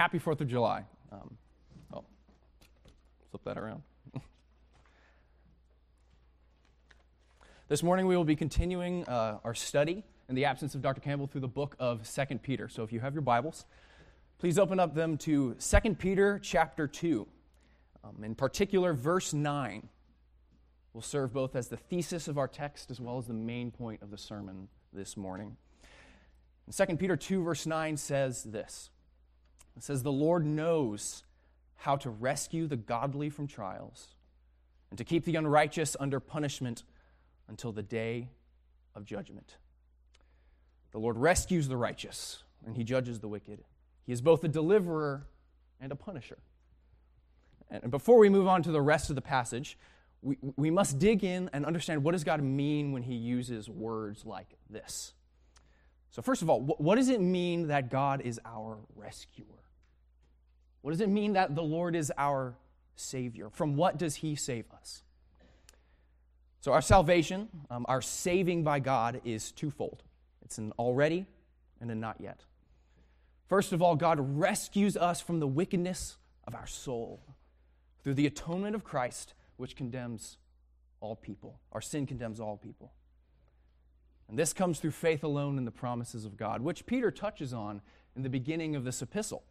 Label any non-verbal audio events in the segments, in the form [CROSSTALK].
Happy 4th of July. Um, oh, flip that around. [LAUGHS] this morning we will be continuing uh, our study in the absence of Dr. Campbell through the book of 2 Peter. So if you have your Bibles, please open up them to 2 Peter chapter 2. Um, in particular, verse 9 will serve both as the thesis of our text as well as the main point of the sermon this morning. And 2 Peter 2, verse 9 says this it says, The Lord knows how to rescue the godly from trials and to keep the unrighteous under punishment until the day of judgment. The Lord rescues the righteous and he judges the wicked. He is both a deliverer and a punisher. And before we move on to the rest of the passage, we, we must dig in and understand what does God mean when he uses words like this. So, first of all, what does it mean that God is our rescuer? What does it mean that the Lord is our Savior? From what does He save us? So, our salvation, um, our saving by God, is twofold it's an already and a not yet. First of all, God rescues us from the wickedness of our soul through the atonement of Christ, which condemns all people. Our sin condemns all people. And this comes through faith alone in the promises of God, which Peter touches on in the beginning of this epistle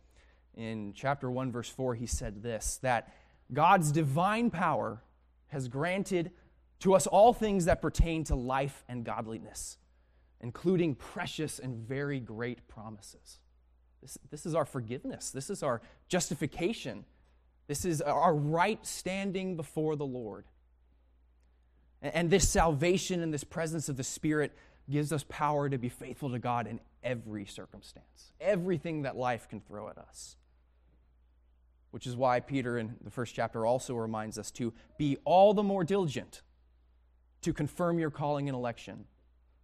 in chapter 1, verse 4, he said this that God's divine power has granted to us all things that pertain to life and godliness, including precious and very great promises. This, this is our forgiveness, this is our justification, this is our right standing before the Lord. And, and this salvation and this presence of the Spirit gives us power to be faithful to God in every circumstance, everything that life can throw at us which is why Peter in the first chapter also reminds us to be all the more diligent to confirm your calling and election.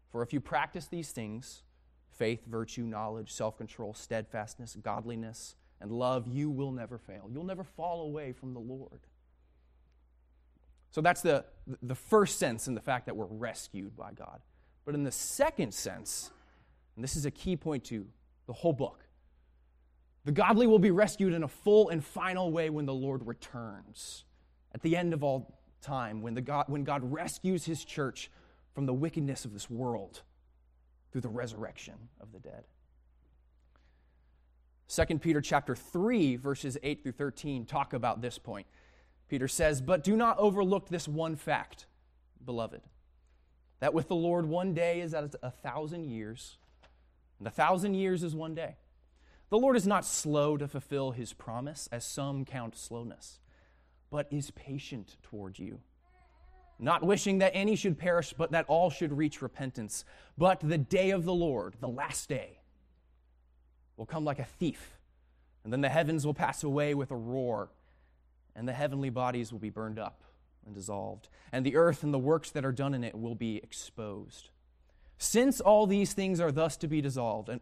For if you practice these things faith, virtue, knowledge, self control, steadfastness, godliness, and love you will never fail. You'll never fall away from the Lord. So that's the, the first sense in the fact that we're rescued by God. But in the second sense, and this is a key point to the whole book, the godly will be rescued in a full and final way when the Lord returns. At the end of all time, when, the God, when God rescues his church from the wickedness of this world through the resurrection of the dead. 2 Peter chapter 3 verses 8 through 13 talk about this point. Peter says, "But do not overlook this one fact, beloved, that with the Lord one day is as a thousand years, and a thousand years is one day." The Lord is not slow to fulfill his promise, as some count slowness, but is patient toward you, not wishing that any should perish, but that all should reach repentance. But the day of the Lord, the last day, will come like a thief, and then the heavens will pass away with a roar, and the heavenly bodies will be burned up and dissolved, and the earth and the works that are done in it will be exposed. Since all these things are thus to be dissolved, and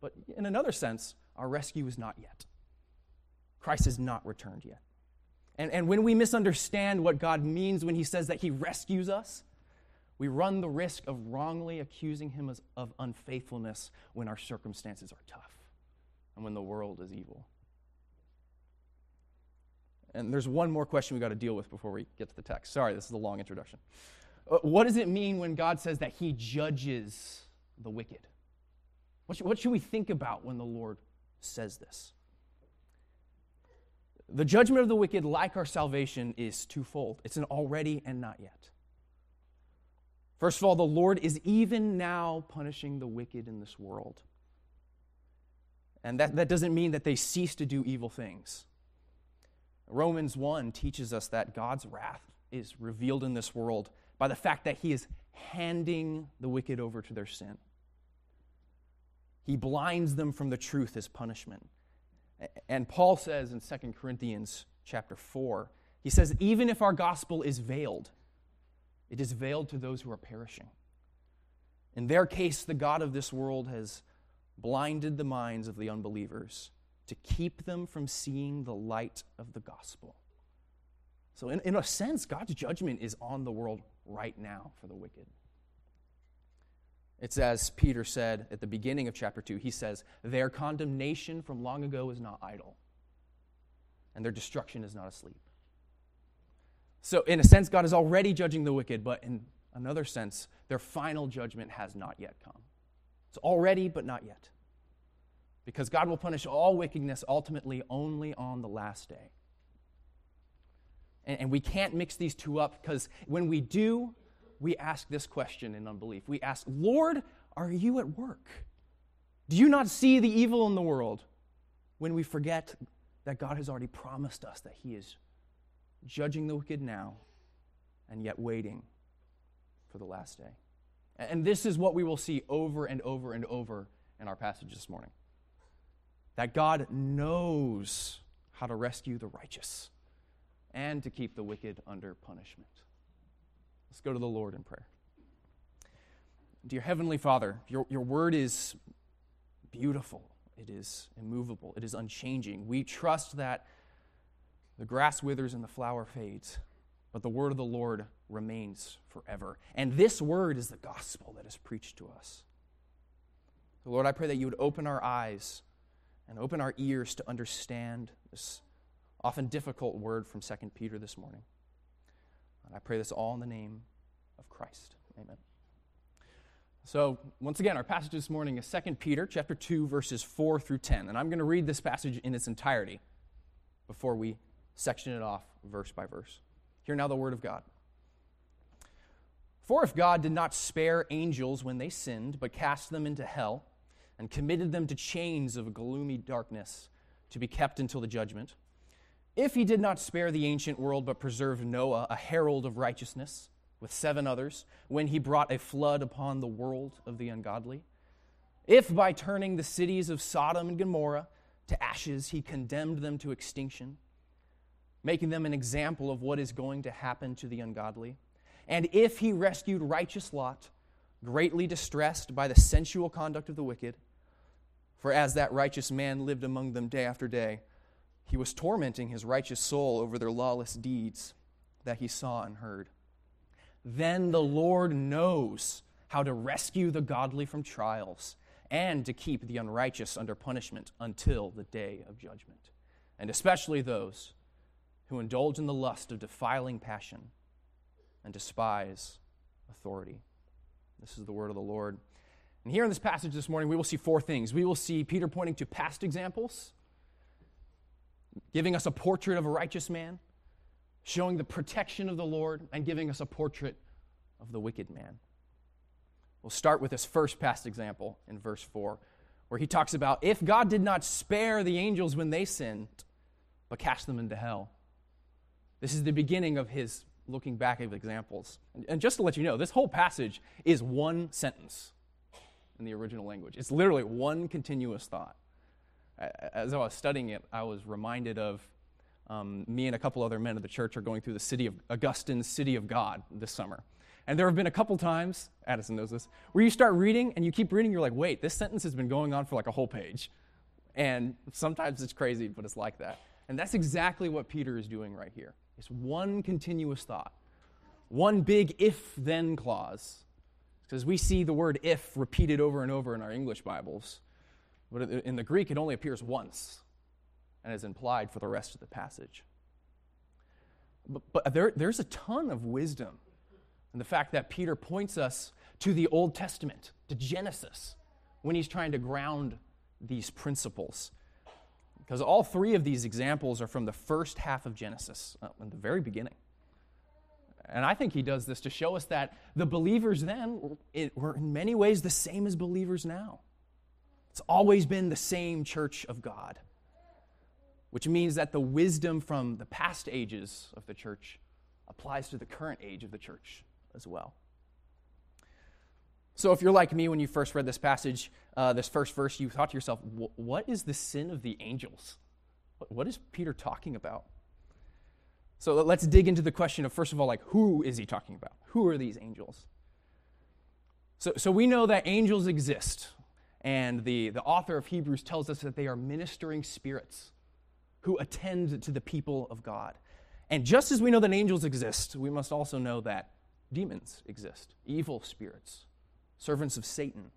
But in another sense, our rescue is not yet. Christ has not returned yet. And, and when we misunderstand what God means when he says that he rescues us, we run the risk of wrongly accusing him as, of unfaithfulness when our circumstances are tough and when the world is evil. And there's one more question we got to deal with before we get to the text. Sorry, this is a long introduction. Uh, what does it mean when God says that he judges the wicked? What should, what should we think about when the Lord says this? The judgment of the wicked, like our salvation, is twofold it's an already and not yet. First of all, the Lord is even now punishing the wicked in this world. And that, that doesn't mean that they cease to do evil things. Romans 1 teaches us that God's wrath is revealed in this world by the fact that he is handing the wicked over to their sin. He blinds them from the truth as punishment. And Paul says in 2 Corinthians chapter 4, he says, even if our gospel is veiled, it is veiled to those who are perishing. In their case, the God of this world has blinded the minds of the unbelievers to keep them from seeing the light of the gospel. So, in, in a sense, God's judgment is on the world right now for the wicked. It's as Peter said at the beginning of chapter 2. He says, Their condemnation from long ago is not idle, and their destruction is not asleep. So, in a sense, God is already judging the wicked, but in another sense, their final judgment has not yet come. It's already, but not yet. Because God will punish all wickedness ultimately only on the last day. And, and we can't mix these two up because when we do, we ask this question in unbelief. We ask, Lord, are you at work? Do you not see the evil in the world? When we forget that God has already promised us that He is judging the wicked now and yet waiting for the last day. And this is what we will see over and over and over in our passage this morning that God knows how to rescue the righteous and to keep the wicked under punishment. Let's go to the Lord in prayer. Dear Heavenly Father, your, your word is beautiful, it is immovable, it is unchanging. We trust that the grass withers and the flower fades, but the word of the Lord remains forever. And this word is the gospel that is preached to us. So Lord, I pray that you would open our eyes and open our ears to understand this often difficult word from 2 Peter this morning. And I pray this all in the name of Christ. Amen. So, once again, our passage this morning is 2 Peter chapter 2 verses 4 through 10, and I'm going to read this passage in its entirety before we section it off verse by verse. Hear now the word of God. For if God did not spare angels when they sinned, but cast them into hell, and committed them to chains of gloomy darkness to be kept until the judgment, if he did not spare the ancient world, but preserved Noah, a herald of righteousness, with seven others, when he brought a flood upon the world of the ungodly, if by turning the cities of Sodom and Gomorrah to ashes he condemned them to extinction, making them an example of what is going to happen to the ungodly. And if he rescued righteous Lot, greatly distressed by the sensual conduct of the wicked, for as that righteous man lived among them day after day, he was tormenting his righteous soul over their lawless deeds that he saw and heard. Then the Lord knows how to rescue the godly from trials and to keep the unrighteous under punishment until the day of judgment, and especially those who indulge in the lust of defiling passion and despise authority. This is the word of the Lord. And here in this passage this morning, we will see four things. We will see Peter pointing to past examples, giving us a portrait of a righteous man, showing the protection of the Lord, and giving us a portrait of the wicked man. We'll start with this first past example in verse 4, where he talks about if God did not spare the angels when they sinned, but cast them into hell. This is the beginning of his looking back at examples. And just to let you know, this whole passage is one sentence in the original language. It's literally one continuous thought. As I was studying it, I was reminded of um, me and a couple other men of the church are going through the city of Augustine's City of God this summer. And there have been a couple times, Addison knows this, where you start reading and you keep reading, you're like, wait, this sentence has been going on for like a whole page. And sometimes it's crazy, but it's like that. And that's exactly what Peter is doing right here. It's one continuous thought, one big if then clause. Because we see the word if repeated over and over in our English Bibles, but in the Greek it only appears once and is implied for the rest of the passage. But, but there, there's a ton of wisdom in the fact that Peter points us to the Old Testament, to Genesis, when he's trying to ground these principles. Because all three of these examples are from the first half of Genesis, uh, in the very beginning. And I think he does this to show us that the believers then were in many ways the same as believers now. It's always been the same church of God, which means that the wisdom from the past ages of the church applies to the current age of the church as well. So, if you're like me when you first read this passage, uh, this first verse, you thought to yourself, what is the sin of the angels? What is Peter talking about? So let's dig into the question of, first of all, like, who is he talking about? Who are these angels? So, so we know that angels exist, and the, the author of Hebrews tells us that they are ministering spirits who attend to the people of God. And just as we know that angels exist, we must also know that demons exist, evil spirits, servants of Satan.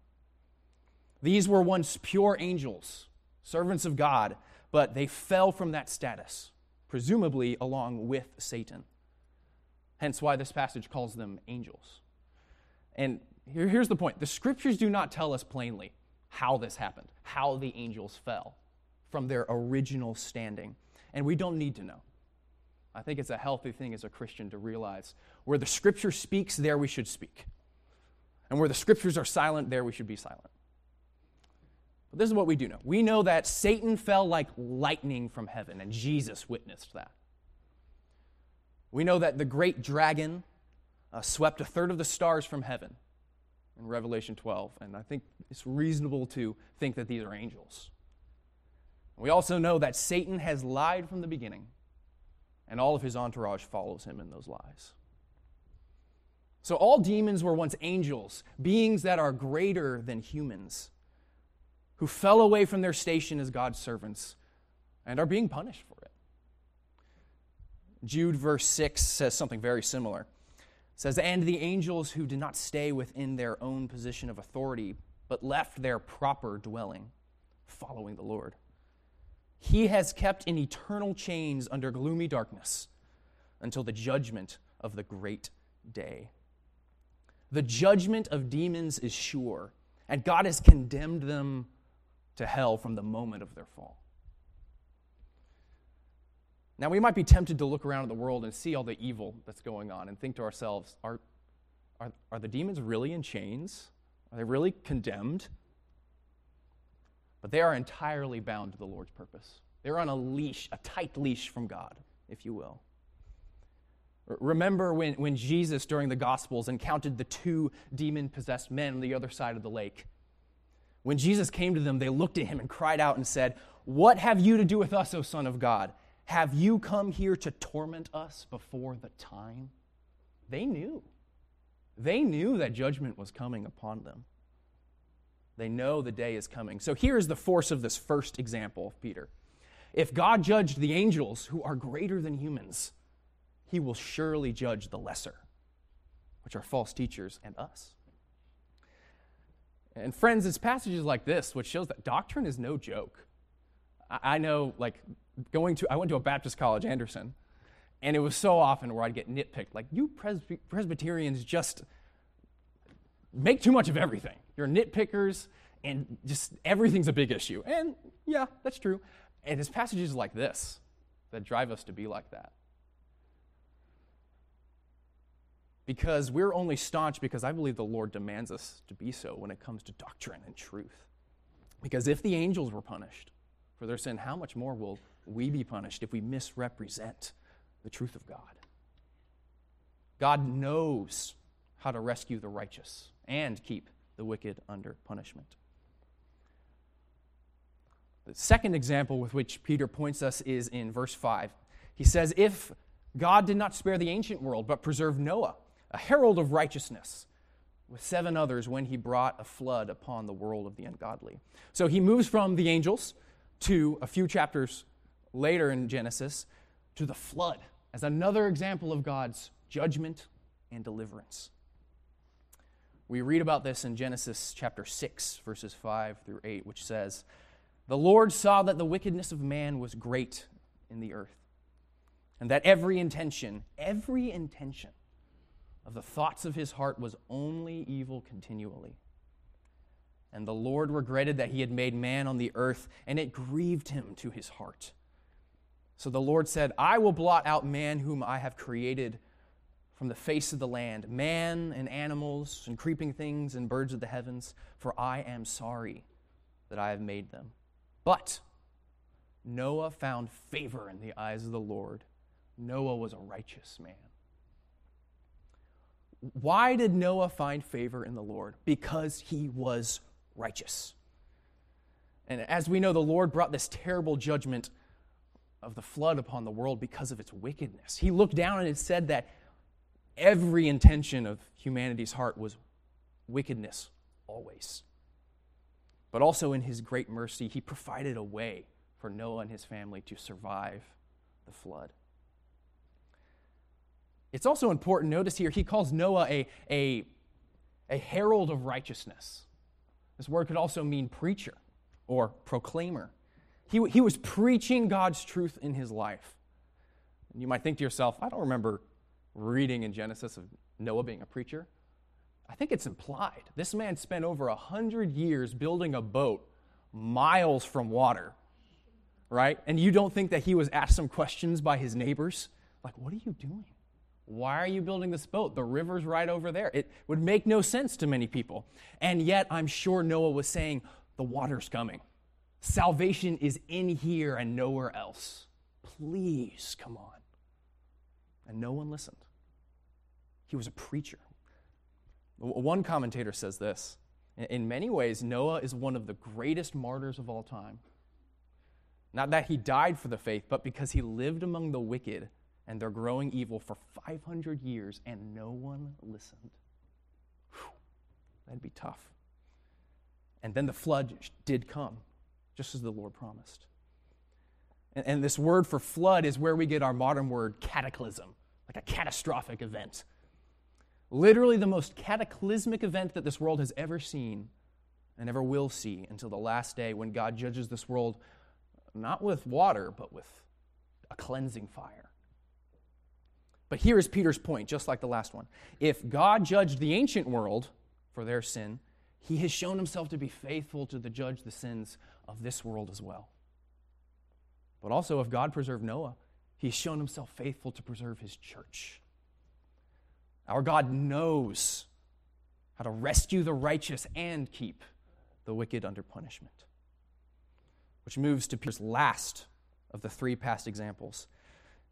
These were once pure angels, servants of God, but they fell from that status, presumably along with Satan. Hence why this passage calls them angels. And here, here's the point the scriptures do not tell us plainly how this happened, how the angels fell from their original standing. And we don't need to know. I think it's a healthy thing as a Christian to realize where the scripture speaks, there we should speak. And where the scriptures are silent, there we should be silent. But this is what we do know. We know that Satan fell like lightning from heaven, and Jesus witnessed that. We know that the great dragon uh, swept a third of the stars from heaven in Revelation 12, and I think it's reasonable to think that these are angels. We also know that Satan has lied from the beginning, and all of his entourage follows him in those lies. So, all demons were once angels, beings that are greater than humans, who fell away from their station as God's servants and are being punished for it. Jude, verse 6, says something very similar. Says, And the angels who did not stay within their own position of authority, but left their proper dwelling, following the Lord. He has kept in eternal chains under gloomy darkness until the judgment of the great day. The judgment of demons is sure, and God has condemned them to hell from the moment of their fall. Now, we might be tempted to look around at the world and see all the evil that's going on and think to ourselves, are, are, are the demons really in chains? Are they really condemned? But they are entirely bound to the Lord's purpose. They're on a leash, a tight leash from God, if you will. Remember when, when Jesus, during the Gospels, encountered the two demon possessed men on the other side of the lake. When Jesus came to them, they looked at him and cried out and said, What have you to do with us, O Son of God? Have you come here to torment us before the time? They knew. They knew that judgment was coming upon them. They know the day is coming. So here is the force of this first example of Peter. If God judged the angels, who are greater than humans, he will surely judge the lesser, which are false teachers and us. And friends, it's passages like this which shows that doctrine is no joke. I know, like, going to, I went to a Baptist college, Anderson, and it was so often where I'd get nitpicked, like, you Presbyterians just make too much of everything. You're nitpickers, and just everything's a big issue. And yeah, that's true. And it's passages like this that drive us to be like that. Because we're only staunch because I believe the Lord demands us to be so when it comes to doctrine and truth. Because if the angels were punished for their sin, how much more will we be punished if we misrepresent the truth of God? God knows how to rescue the righteous and keep the wicked under punishment. The second example with which Peter points us is in verse 5. He says, If God did not spare the ancient world, but preserved Noah, a herald of righteousness, with seven others when he brought a flood upon the world of the ungodly. So he moves from the angels to a few chapters later in Genesis to the flood as another example of God's judgment and deliverance. We read about this in Genesis chapter 6, verses 5 through 8, which says, The Lord saw that the wickedness of man was great in the earth, and that every intention, every intention of the thoughts of his heart was only evil continually. And the Lord regretted that he had made man on the earth, and it grieved him to his heart. So the Lord said, I will blot out man whom I have created from the face of the land, man and animals and creeping things and birds of the heavens, for I am sorry that I have made them. But Noah found favor in the eyes of the Lord. Noah was a righteous man. Why did Noah find favor in the Lord? Because he was righteous. And as we know, the Lord brought this terrible judgment of the flood upon the world because of its wickedness. He looked down and it said that every intention of humanity's heart was wickedness always. But also in his great mercy, he provided a way for Noah and his family to survive the flood. It's also important, notice here, he calls Noah a, a, a herald of righteousness. This word could also mean preacher or proclaimer. He, he was preaching God's truth in his life. And You might think to yourself, I don't remember reading in Genesis of Noah being a preacher. I think it's implied. This man spent over a hundred years building a boat miles from water, right? And you don't think that he was asked some questions by his neighbors? Like, what are you doing? Why are you building this boat? The river's right over there. It would make no sense to many people. And yet, I'm sure Noah was saying, The water's coming. Salvation is in here and nowhere else. Please come on. And no one listened. He was a preacher. One commentator says this In many ways, Noah is one of the greatest martyrs of all time. Not that he died for the faith, but because he lived among the wicked and their growing evil for 500 years and no one listened. Whew, that'd be tough. And then the flood did come, just as the Lord promised. And, and this word for flood is where we get our modern word cataclysm, like a catastrophic event. Literally, the most cataclysmic event that this world has ever seen and ever will see until the last day when God judges this world not with water, but with a cleansing fire. But here is Peter's point, just like the last one. If God judged the ancient world for their sin, he has shown himself to be faithful to the judge the sins of this world as well. But also, if God preserved Noah, he's shown himself faithful to preserve his church. Our God knows how to rescue the righteous and keep the wicked under punishment. Which moves to Peter's last of the three past examples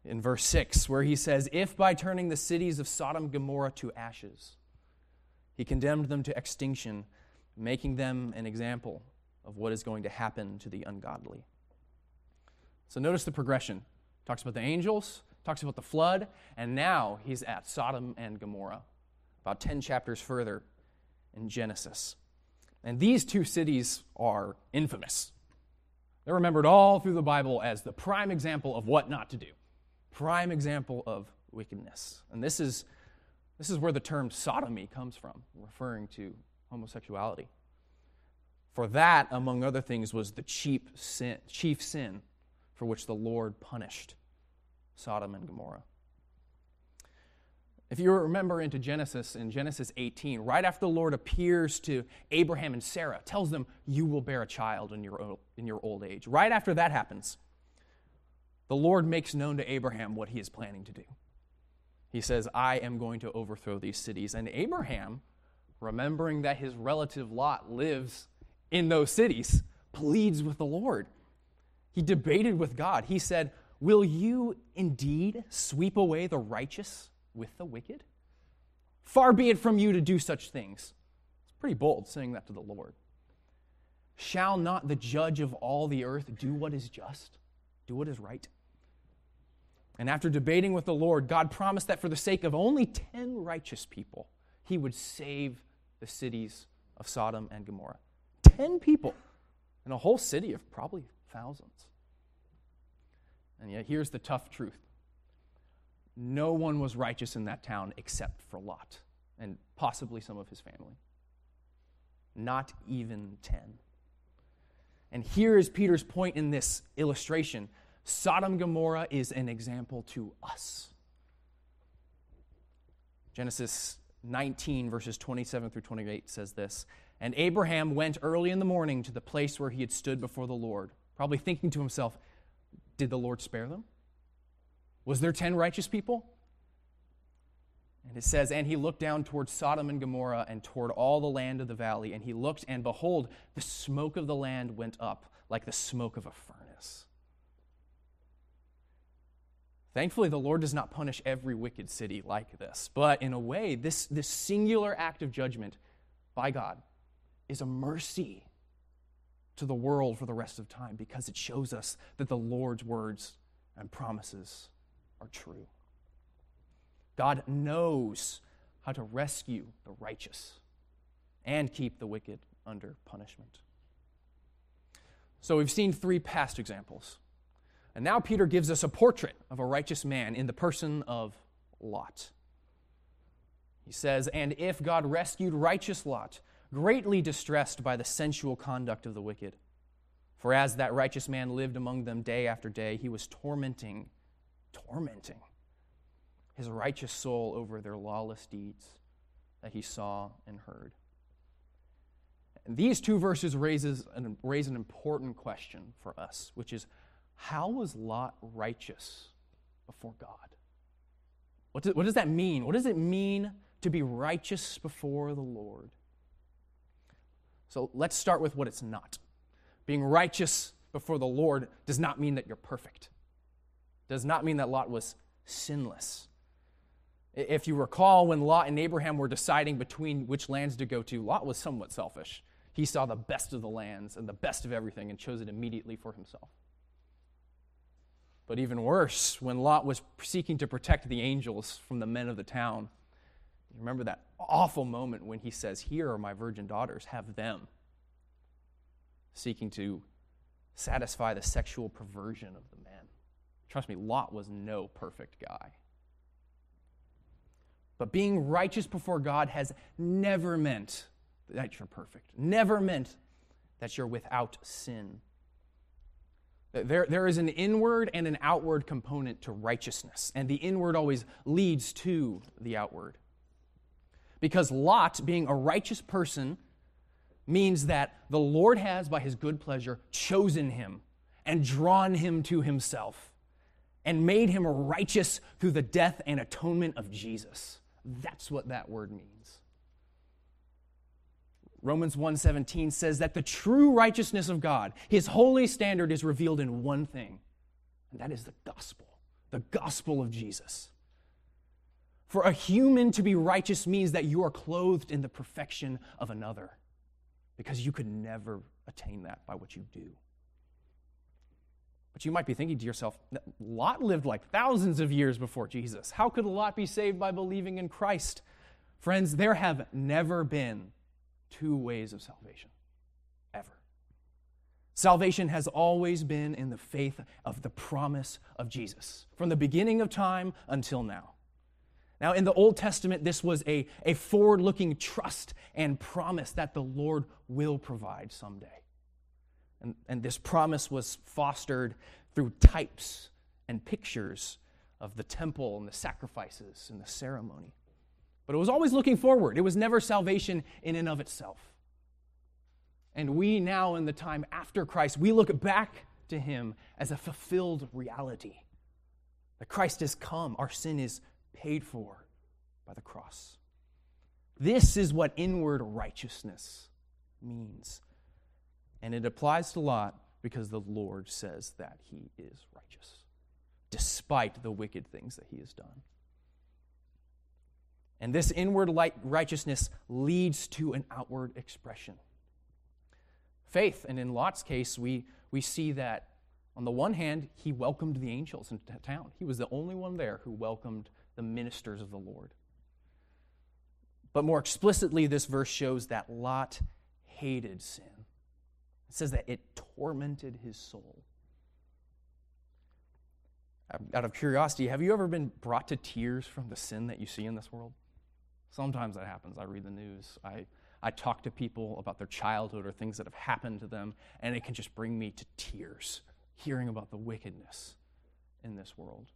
in verse 6, where he says, If by turning the cities of Sodom and Gomorrah to ashes, he condemned them to extinction, making them an example of what is going to happen to the ungodly. So notice the progression. Talks about the angels, talks about the flood, and now he's at Sodom and Gomorrah, about 10 chapters further in Genesis. And these two cities are infamous. They're remembered all through the Bible as the prime example of what not to do prime example of wickedness. And this is, this is where the term sodomy comes from, referring to homosexuality. For that, among other things, was the chief sin, chief sin for which the Lord punished Sodom and Gomorrah. If you remember into Genesis, in Genesis 18, right after the Lord appears to Abraham and Sarah, tells them, You will bear a child in your, old, in your old age. Right after that happens, the Lord makes known to Abraham what he is planning to do. He says, I am going to overthrow these cities. And Abraham, remembering that his relative Lot lives in those cities, pleads with the Lord. He debated with God. He said, Will you indeed sweep away the righteous with the wicked? Far be it from you to do such things. It's pretty bold saying that to the Lord. Shall not the judge of all the earth do what is just, do what is right? And after debating with the Lord, God promised that for the sake of only 10 righteous people, he would save the cities of Sodom and Gomorrah. 10 people in a whole city of probably thousands. And yet, here's the tough truth no one was righteous in that town except for Lot and possibly some of his family. Not even 10. And here is Peter's point in this illustration Sodom Gomorrah is an example to us. Genesis 19, verses 27 through 28 says this And Abraham went early in the morning to the place where he had stood before the Lord, probably thinking to himself, Did the Lord spare them? Was there 10 righteous people? And it says, And he looked down toward Sodom and Gomorrah and toward all the land of the valley. And he looked, and behold, the smoke of the land went up like the smoke of a furnace. Thankfully, the Lord does not punish every wicked city like this. But in a way, this, this singular act of judgment by God is a mercy to the world for the rest of time because it shows us that the Lord's words and promises are true. God knows how to rescue the righteous and keep the wicked under punishment. So we've seen three past examples. And now Peter gives us a portrait of a righteous man in the person of Lot. He says, And if God rescued righteous Lot, greatly distressed by the sensual conduct of the wicked, for as that righteous man lived among them day after day, he was tormenting, tormenting his righteous soul over their lawless deeds that he saw and heard. And these two verses raises an, raise an important question for us, which is how was Lot righteous before God? What, do, what does that mean? What does it mean to be righteous before the Lord? So let's start with what it's not. Being righteous before the Lord does not mean that you're perfect. Does not mean that Lot was sinless. If you recall, when Lot and Abraham were deciding between which lands to go to, Lot was somewhat selfish. He saw the best of the lands and the best of everything and chose it immediately for himself. But even worse, when Lot was seeking to protect the angels from the men of the town, you remember that awful moment when he says, Here are my virgin daughters, have them, seeking to satisfy the sexual perversion of the men. Trust me, Lot was no perfect guy. But being righteous before God has never meant that you're perfect, never meant that you're without sin. There, there is an inward and an outward component to righteousness, and the inward always leads to the outward. Because Lot, being a righteous person, means that the Lord has, by his good pleasure, chosen him and drawn him to himself and made him righteous through the death and atonement of Jesus. That's what that word means. Romans 1:17 says that the true righteousness of God, his holy standard is revealed in one thing, and that is the gospel, the gospel of Jesus. For a human to be righteous means that you are clothed in the perfection of another, because you could never attain that by what you do. But you might be thinking to yourself, Lot lived like thousands of years before Jesus. How could Lot be saved by believing in Christ? Friends, there have never been two ways of salvation, ever. Salvation has always been in the faith of the promise of Jesus, from the beginning of time until now. Now, in the Old Testament, this was a, a forward looking trust and promise that the Lord will provide someday. And, and this promise was fostered through types and pictures of the temple and the sacrifices and the ceremony. But it was always looking forward, it was never salvation in and of itself. And we now, in the time after Christ, we look back to him as a fulfilled reality. That Christ has come, our sin is paid for by the cross. This is what inward righteousness means. And it applies to Lot because the Lord says that he is righteous, despite the wicked things that he has done. And this inward righteousness leads to an outward expression. Faith, and in Lot's case, we, we see that on the one hand, he welcomed the angels into town. He was the only one there who welcomed the ministers of the Lord. But more explicitly, this verse shows that Lot hated sin. It says that it tormented his soul. Out of curiosity, have you ever been brought to tears from the sin that you see in this world? Sometimes that happens. I read the news. I, I talk to people about their childhood or things that have happened to them, and it can just bring me to tears hearing about the wickedness in this world.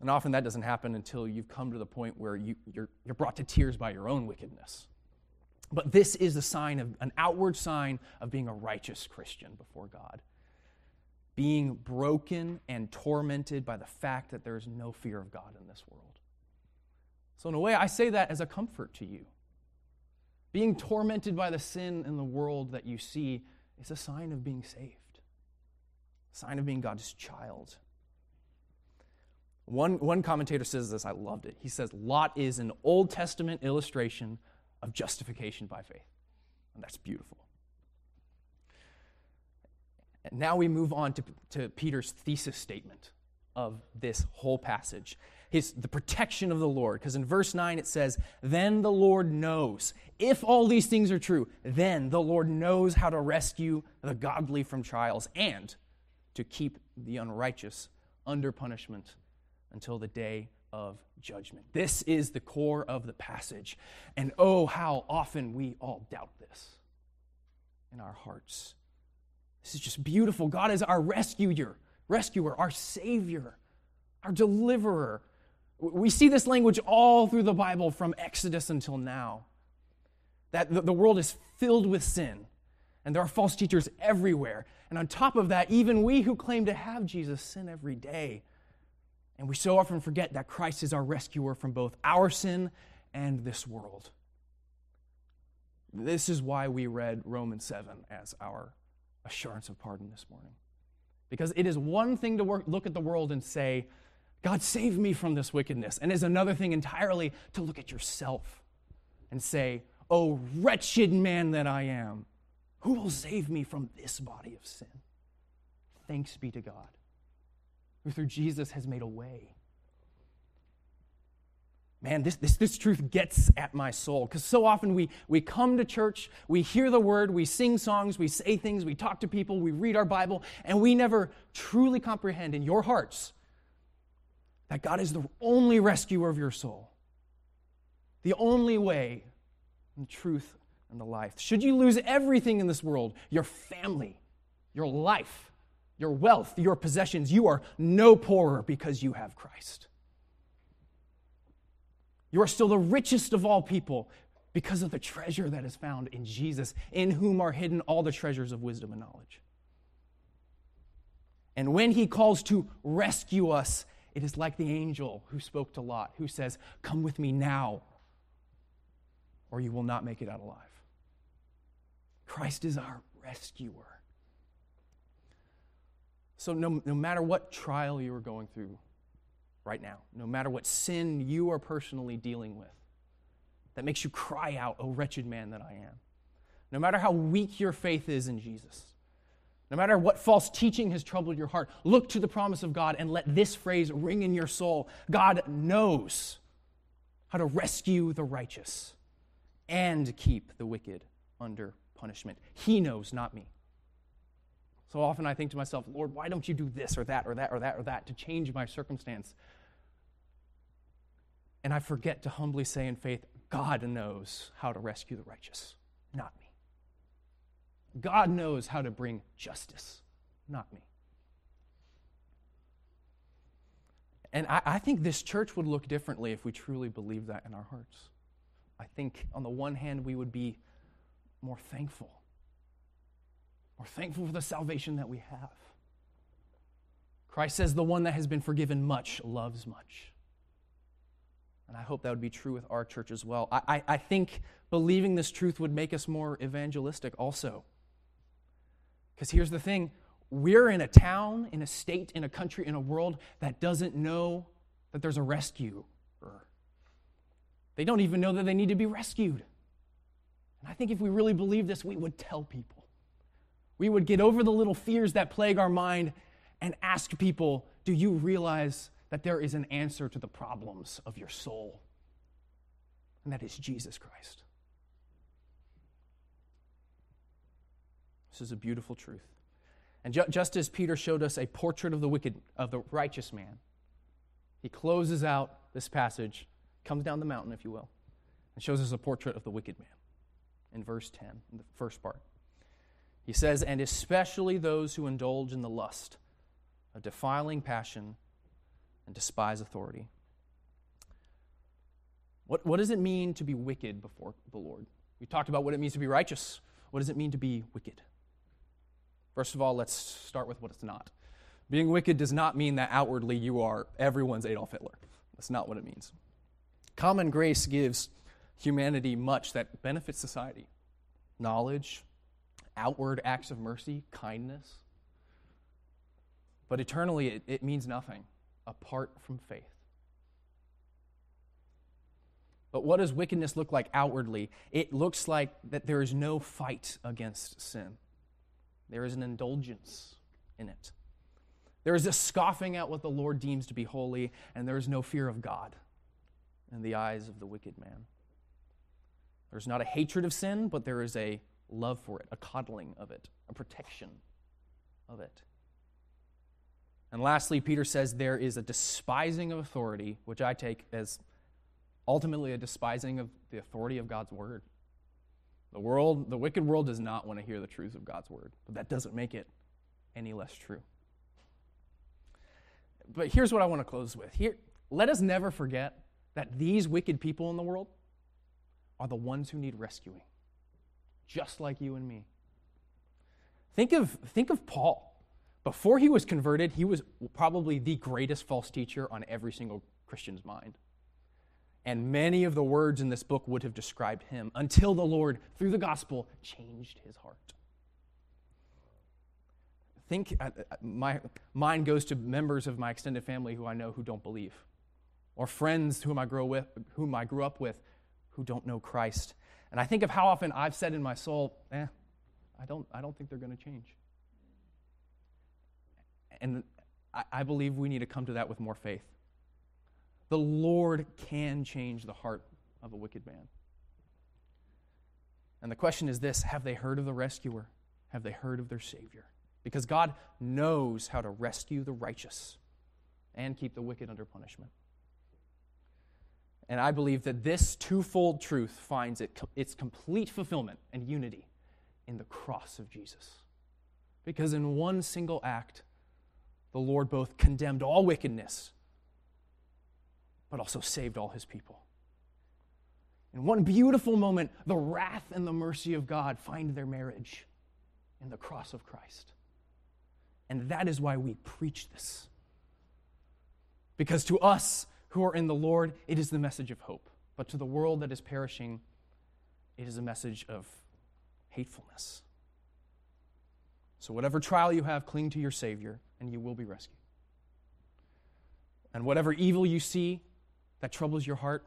And often that doesn't happen until you've come to the point where you, you're, you're brought to tears by your own wickedness. But this is a sign of an outward sign of being a righteous Christian before God. Being broken and tormented by the fact that there is no fear of God in this world. So, in a way, I say that as a comfort to you. Being tormented by the sin in the world that you see is a sign of being saved, a sign of being God's child. One, one commentator says this, I loved it. He says, Lot is an Old Testament illustration of justification by faith. And that's beautiful. And now we move on to, to Peter's thesis statement of this whole passage. His, the protection of the Lord. Because in verse 9 it says, Then the Lord knows. If all these things are true, then the Lord knows how to rescue the godly from trials and to keep the unrighteous under punishment until the day of judgment. This is the core of the passage. And oh, how often we all doubt this in our hearts. This is just beautiful. God is our rescuer, rescuer, our savior, our deliverer. We see this language all through the Bible from Exodus until now. That the world is filled with sin, and there are false teachers everywhere. And on top of that, even we who claim to have Jesus sin every day. And we so often forget that Christ is our rescuer from both our sin and this world. This is why we read Romans 7 as our assurance of pardon this morning. Because it is one thing to work, look at the world and say, God, save me from this wickedness. And is another thing entirely to look at yourself and say, Oh, wretched man that I am, who will save me from this body of sin? Thanks be to God who through Jesus has made a way. Man, this, this, this truth gets at my soul because so often we, we come to church, we hear the word, we sing songs, we say things, we talk to people, we read our Bible, and we never truly comprehend in your hearts that God is the only rescuer of your soul, the only way and truth and the life. Should you lose everything in this world, your family, your life, your wealth, your possessions, you are no poorer because you have Christ. You are still the richest of all people because of the treasure that is found in Jesus, in whom are hidden all the treasures of wisdom and knowledge. And when he calls to rescue us, it is like the angel who spoke to Lot, who says, Come with me now, or you will not make it out alive. Christ is our rescuer. So, no, no matter what trial you are going through right now, no matter what sin you are personally dealing with that makes you cry out, Oh, wretched man that I am, no matter how weak your faith is in Jesus, no matter what false teaching has troubled your heart, look to the promise of God and let this phrase ring in your soul God knows how to rescue the righteous and keep the wicked under punishment. He knows, not me. So often I think to myself, Lord, why don't you do this or that or that or that or that to change my circumstance? And I forget to humbly say in faith, God knows how to rescue the righteous, not me. God knows how to bring justice, not me. And I, I, think this church would look differently if we truly believed that in our hearts. I think, on the one hand, we would be more thankful we're thankful for the salvation that we have. Christ says, The one that has been forgiven much loves much. And I hope that would be true with our church as well. I, I, I think believing this truth would make us more evangelistic also. Because here's the thing we're in a town, in a state, in a country, in a world that doesn't know that there's a rescuer. They don't even know that they need to be rescued. And I think if we really believe this, we would tell people we would get over the little fears that plague our mind and ask people, Do you realize that there is an answer to the problems of your soul? And that is Jesus Christ. This is a beautiful truth. And ju- just as Peter showed us a portrait of the wicked, of the righteous man, he closes out this passage, comes down the mountain, if you will, and shows us a portrait of the wicked man in verse 10, in the first part. He says, and especially those who indulge in the lust of defiling passion and despise authority. What, what does it mean to be wicked before the Lord? We talked about what it means to be righteous. What does it mean to be wicked? First of all, let's start with what it's not. Being wicked does not mean that outwardly you are everyone's Adolf Hitler. That's not what it means. Common grace gives humanity much that benefits society knowledge, outward acts of mercy, kindness. But eternally, it, it means nothing apart from faith. But what does wickedness look like outwardly? It looks like that there is no fight against sin. There is an indulgence in it. There is a scoffing at what the Lord deems to be holy, and there is no fear of God in the eyes of the wicked man. There's not a hatred of sin, but there is a love for it, a coddling of it, a protection of it. And lastly, Peter says there is a despising of authority, which I take as ultimately a despising of the authority of God's word. The world, the wicked world does not want to hear the truths of God's word, but that doesn't make it any less true. But here's what I want to close with. Here, let us never forget that these wicked people in the world are the ones who need rescuing, just like you and me. Think of, think of Paul. Before he was converted, he was probably the greatest false teacher on every single Christian's mind. And many of the words in this book would have described him until the Lord, through the gospel, changed his heart. Think, uh, uh, my mind goes to members of my extended family who I know who don't believe, or friends whom I, grow with, whom I grew up with who don't know Christ. And I think of how often I've said in my soul, eh, I don't, I don't think they're going to change. And I, I believe we need to come to that with more faith. The Lord can change the heart of a wicked man. And the question is this Have they heard of the rescuer? Have they heard of their Savior? Because God knows how to rescue the righteous and keep the wicked under punishment. And I believe that this twofold truth finds it, its complete fulfillment and unity in the cross of Jesus. Because in one single act, the Lord both condemned all wickedness, but also saved all his people. In one beautiful moment, the wrath and the mercy of God find their marriage in the cross of Christ. And that is why we preach this. Because to us who are in the Lord, it is the message of hope. But to the world that is perishing, it is a message of hatefulness. So, whatever trial you have, cling to your Savior, and you will be rescued. And whatever evil you see that troubles your heart,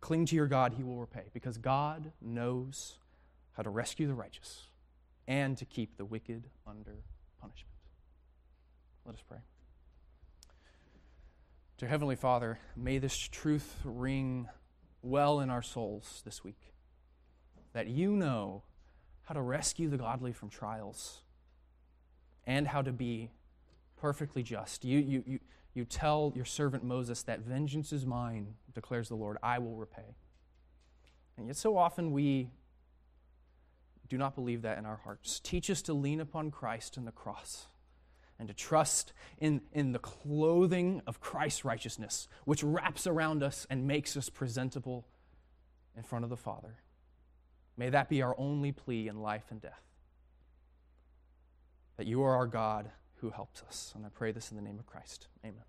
cling to your God, He will repay, because God knows how to rescue the righteous and to keep the wicked under punishment. Let us pray. Dear Heavenly Father, may this truth ring well in our souls this week that you know how to rescue the godly from trials and how to be perfectly just. You, you, you, you tell your servant Moses that vengeance is mine, declares the Lord, I will repay. And yet, so often we do not believe that in our hearts. Teach us to lean upon Christ and the cross and to trust in, in the clothing of Christ's righteousness, which wraps around us and makes us presentable in front of the Father. May that be our only plea in life and death. That you are our God who helps us. And I pray this in the name of Christ. Amen.